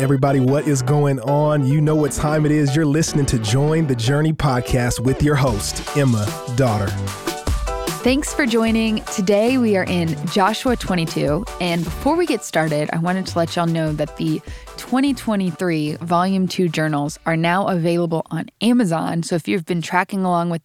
Everybody, what is going on? You know what time it is. You're listening to Join the Journey podcast with your host, Emma Dotter. Thanks for joining. Today we are in Joshua 22. And before we get started, I wanted to let y'all know that the 2023 Volume 2 journals are now available on Amazon. So if you've been tracking along with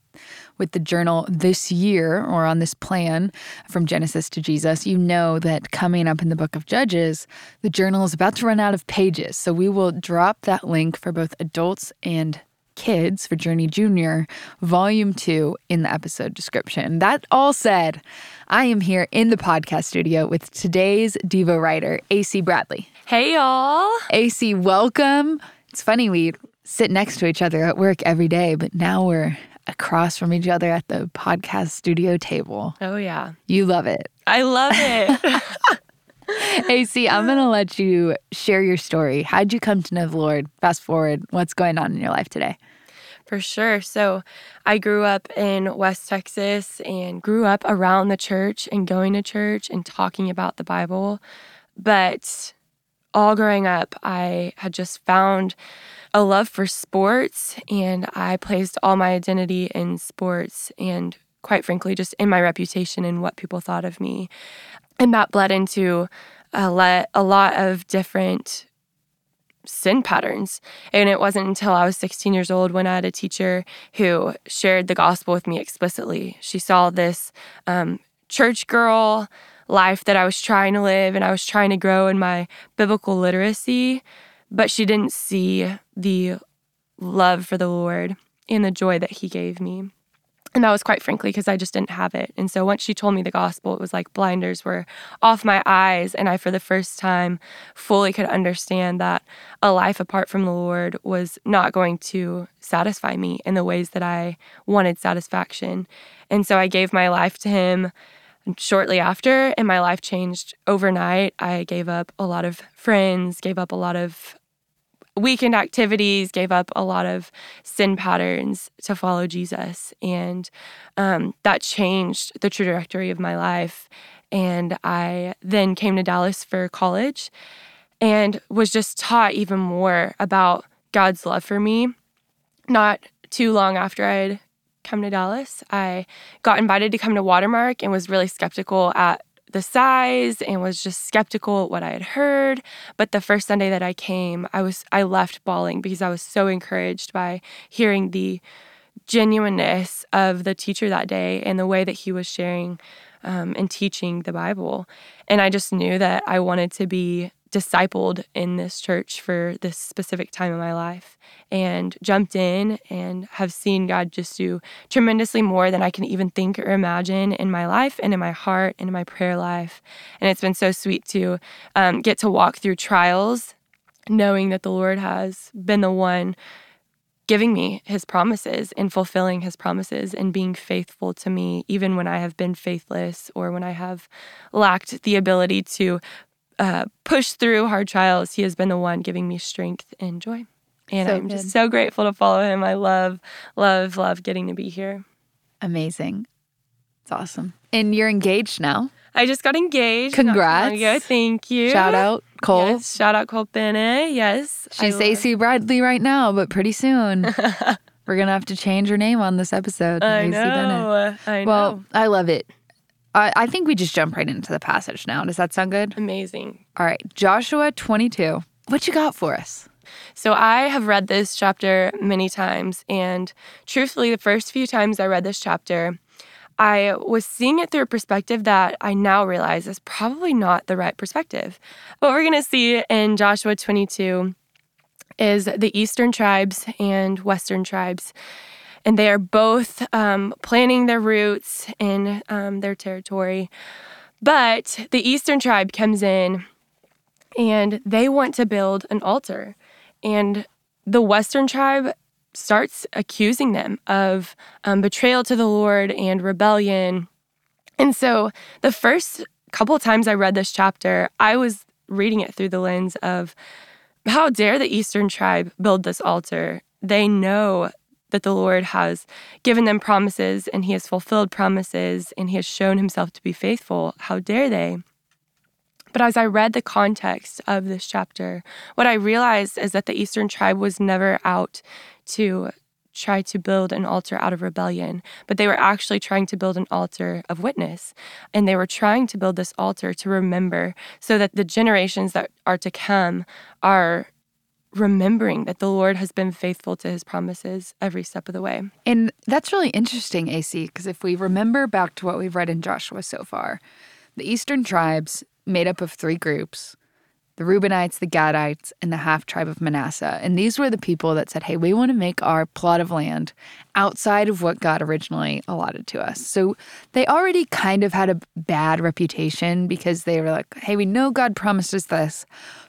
with the journal this year or on this plan from Genesis to Jesus, you know that coming up in the book of Judges, the journal is about to run out of pages. So we will drop that link for both adults and kids for Journey Junior, volume two, in the episode description. That all said, I am here in the podcast studio with today's Diva writer, AC Bradley. Hey, y'all. AC, welcome. It's funny, we sit next to each other at work every day, but now we're across from each other at the podcast studio table. Oh, yeah. You love it. I love it. AC, I'm going to let you share your story. How'd you come to know the Lord? Fast forward, what's going on in your life today? For sure. So, I grew up in West Texas and grew up around the church and going to church and talking about the Bible. But all growing up, I had just found a love for sports and I placed all my identity in sports and quite frankly just in my reputation and what people thought of me. And that bled into a lot, a lot of different sin patterns. And it wasn't until I was 16 years old when I had a teacher who shared the gospel with me explicitly. She saw this um, church girl life that I was trying to live and I was trying to grow in my biblical literacy but she didn't see the love for the Lord and the joy that He gave me. And that was quite frankly because I just didn't have it. And so once she told me the gospel, it was like blinders were off my eyes. And I, for the first time, fully could understand that a life apart from the Lord was not going to satisfy me in the ways that I wanted satisfaction. And so I gave my life to Him shortly after, and my life changed overnight. I gave up a lot of friends, gave up a lot of weekend activities, gave up a lot of sin patterns to follow Jesus. And um, that changed the trajectory of my life. And I then came to Dallas for college and was just taught even more about God's love for me. Not too long after I'd come to Dallas, I got invited to come to Watermark and was really skeptical at the size and was just skeptical at what I had heard. But the first Sunday that I came, I was I left bawling because I was so encouraged by hearing the genuineness of the teacher that day and the way that he was sharing um, and teaching the Bible. And I just knew that I wanted to be discipled in this church for this specific time in my life and jumped in and have seen God just do tremendously more than I can even think or imagine in my life and in my heart and in my prayer life. And it's been so sweet to um, get to walk through trials, knowing that the Lord has been the one giving me his promises and fulfilling his promises and being faithful to me, even when I have been faithless or when I have lacked the ability to uh, push through hard trials, He has been the one giving me strength and joy. And so I'm good. just so grateful to follow Him. I love, love, love getting to be here. Amazing. It's awesome. And you're engaged now. I just got engaged. Congrats. Ago. Thank you. Shout out Cole. Yes, shout out Cole Bennett. Yes. She's AC Bradley right now, but pretty soon we're going to have to change her name on this episode. I know. I know. Well, I love it. I, I think we just jump right into the passage now. Does that sound good? Amazing. All right, Joshua 22. What you got for us? So I have read this chapter many times, and truthfully, the first few times I read this chapter, I was seeing it through a perspective that I now realize is probably not the right perspective. What we're going to see in Joshua 22 is the eastern tribes and western tribes and they are both um, planting their roots in um, their territory. But the Eastern tribe comes in and they want to build an altar. And the Western tribe starts accusing them of um, betrayal to the Lord and rebellion. And so the first couple times I read this chapter, I was reading it through the lens of how dare the Eastern tribe build this altar? They know that the Lord has given them promises and He has fulfilled promises and He has shown Himself to be faithful. How dare they? But as I read the context of this chapter, what I realized is that the Eastern tribe was never out to try to build an altar out of rebellion, but they were actually trying to build an altar of witness. And they were trying to build this altar to remember so that the generations that are to come are remembering that the Lord has been faithful to his promises every step of the way. And that's really interesting, AC, because if we remember back to what we've read in Joshua so far, the eastern tribes made up of three groups the Reubenites, the Gadites, and the half tribe of Manasseh. And these were the people that said, hey, we want to make our plot of land outside of what God originally allotted to us. So they already kind of had a bad reputation because they were like, hey, we know God promised us this,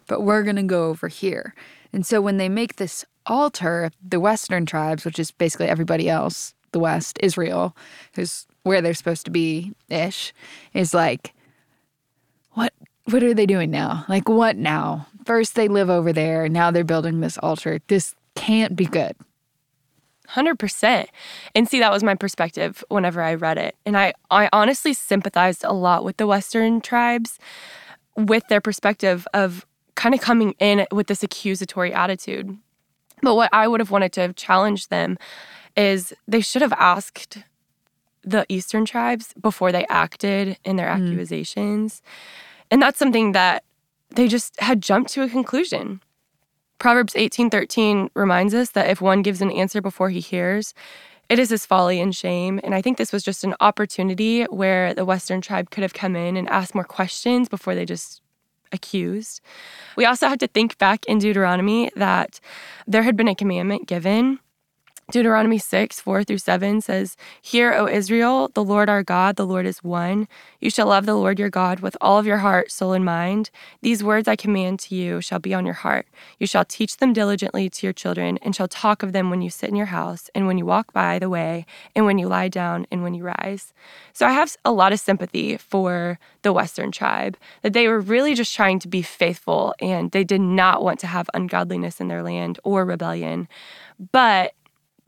but we're going to go over here. And so when they make this altar, the Western tribes, which is basically everybody else, the West, Israel, who's where they're supposed to be ish, is like, what what are they doing now? Like what now? First they live over there, now they're building this altar. This can't be good. 100%. And see that was my perspective whenever I read it. And I I honestly sympathized a lot with the western tribes with their perspective of kind of coming in with this accusatory attitude. But what I would have wanted to have challenged them is they should have asked the Eastern tribes before they acted in their mm. accusations. And that's something that they just had jumped to a conclusion. Proverbs 18:13 reminds us that if one gives an answer before he hears, it is his folly and shame. And I think this was just an opportunity where the Western tribe could have come in and asked more questions before they just accused. We also had to think back in Deuteronomy that there had been a commandment given Deuteronomy 6, 4 through 7 says, Hear, O Israel, the Lord our God, the Lord is one. You shall love the Lord your God with all of your heart, soul, and mind. These words I command to you shall be on your heart. You shall teach them diligently to your children, and shall talk of them when you sit in your house, and when you walk by the way, and when you lie down, and when you rise. So I have a lot of sympathy for the Western tribe, that they were really just trying to be faithful, and they did not want to have ungodliness in their land or rebellion. But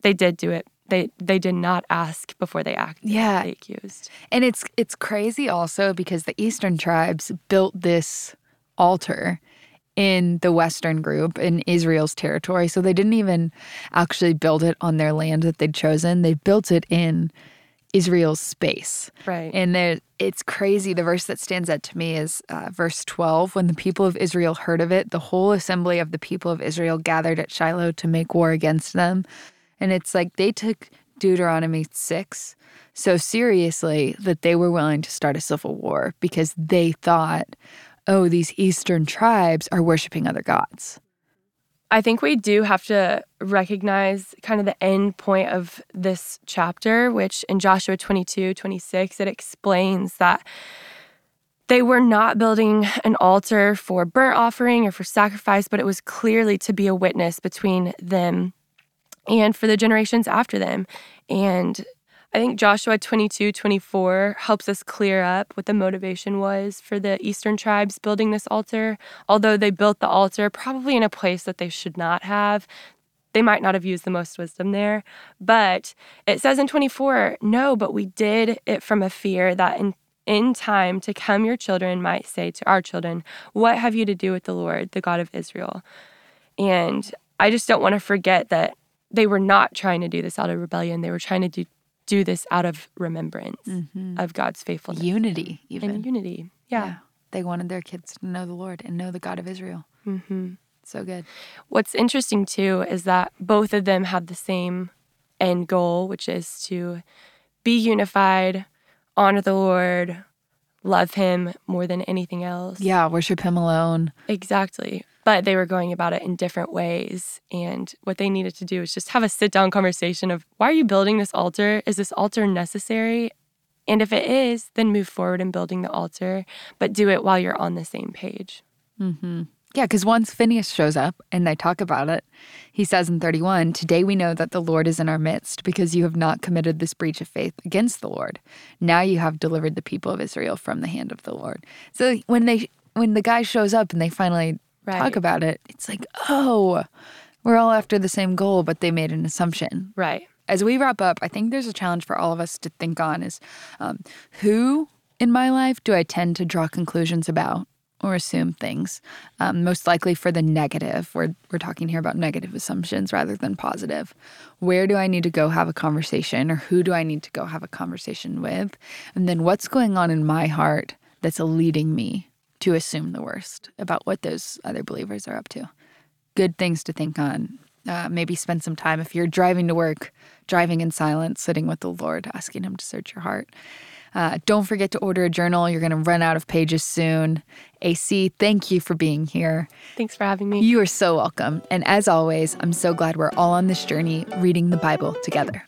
they did do it. They they did not ask before they acted. Yeah, they accused. And it's it's crazy also because the Eastern tribes built this altar in the Western group in Israel's territory. So they didn't even actually build it on their land that they'd chosen. They built it in Israel's space. Right. And there, it's crazy. The verse that stands out to me is uh, verse 12. When the people of Israel heard of it, the whole assembly of the people of Israel gathered at Shiloh to make war against them. And it's like they took Deuteronomy 6 so seriously that they were willing to start a civil war because they thought, oh, these Eastern tribes are worshiping other gods. I think we do have to recognize kind of the end point of this chapter, which in Joshua 22 26, it explains that they were not building an altar for burnt offering or for sacrifice, but it was clearly to be a witness between them and for the generations after them. And I think Joshua 22 24 helps us clear up what the motivation was for the Eastern tribes building this altar. Although they built the altar probably in a place that they should not have, they might not have used the most wisdom there. But it says in 24, no, but we did it from a fear that in in time to come your children might say to our children, What have you to do with the Lord, the God of Israel? And I just don't want to forget that they were not trying to do this out of rebellion. They were trying to do, do this out of remembrance mm-hmm. of God's faithfulness. Unity, even. And unity. Yeah. yeah. They wanted their kids to know the Lord and know the God of Israel. Mm-hmm. So good. What's interesting too is that both of them have the same end goal, which is to be unified, honor the Lord, love Him more than anything else. Yeah, worship Him alone. Exactly but they were going about it in different ways. And what they needed to do is just have a sit down conversation of why are you building this altar? Is this altar necessary? And if it is, then move forward in building the altar, but do it while you're on the same page. Mm-hmm. Yeah, because once Phinehas shows up and they talk about it, he says in 31, Today we know that the Lord is in our midst because you have not committed this breach of faith against the Lord. Now you have delivered the people of Israel from the hand of the Lord. So when they when the guy shows up and they finally right. talk about it, it's like, oh, we're all after the same goal, but they made an assumption. Right. As we wrap up, I think there's a challenge for all of us to think on is um, who in my life do I tend to draw conclusions about? or assume things, um, most likely for the negative. We're, we're talking here about negative assumptions rather than positive. Where do I need to go have a conversation, or who do I need to go have a conversation with? And then what's going on in my heart that's leading me to assume the worst about what those other believers are up to? Good things to think on. Uh, maybe spend some time if you're driving to work, driving in silence, sitting with the Lord, asking Him to search your heart. Uh, don't forget to order a journal. You're going to run out of pages soon. AC, thank you for being here. Thanks for having me. You are so welcome. And as always, I'm so glad we're all on this journey reading the Bible together.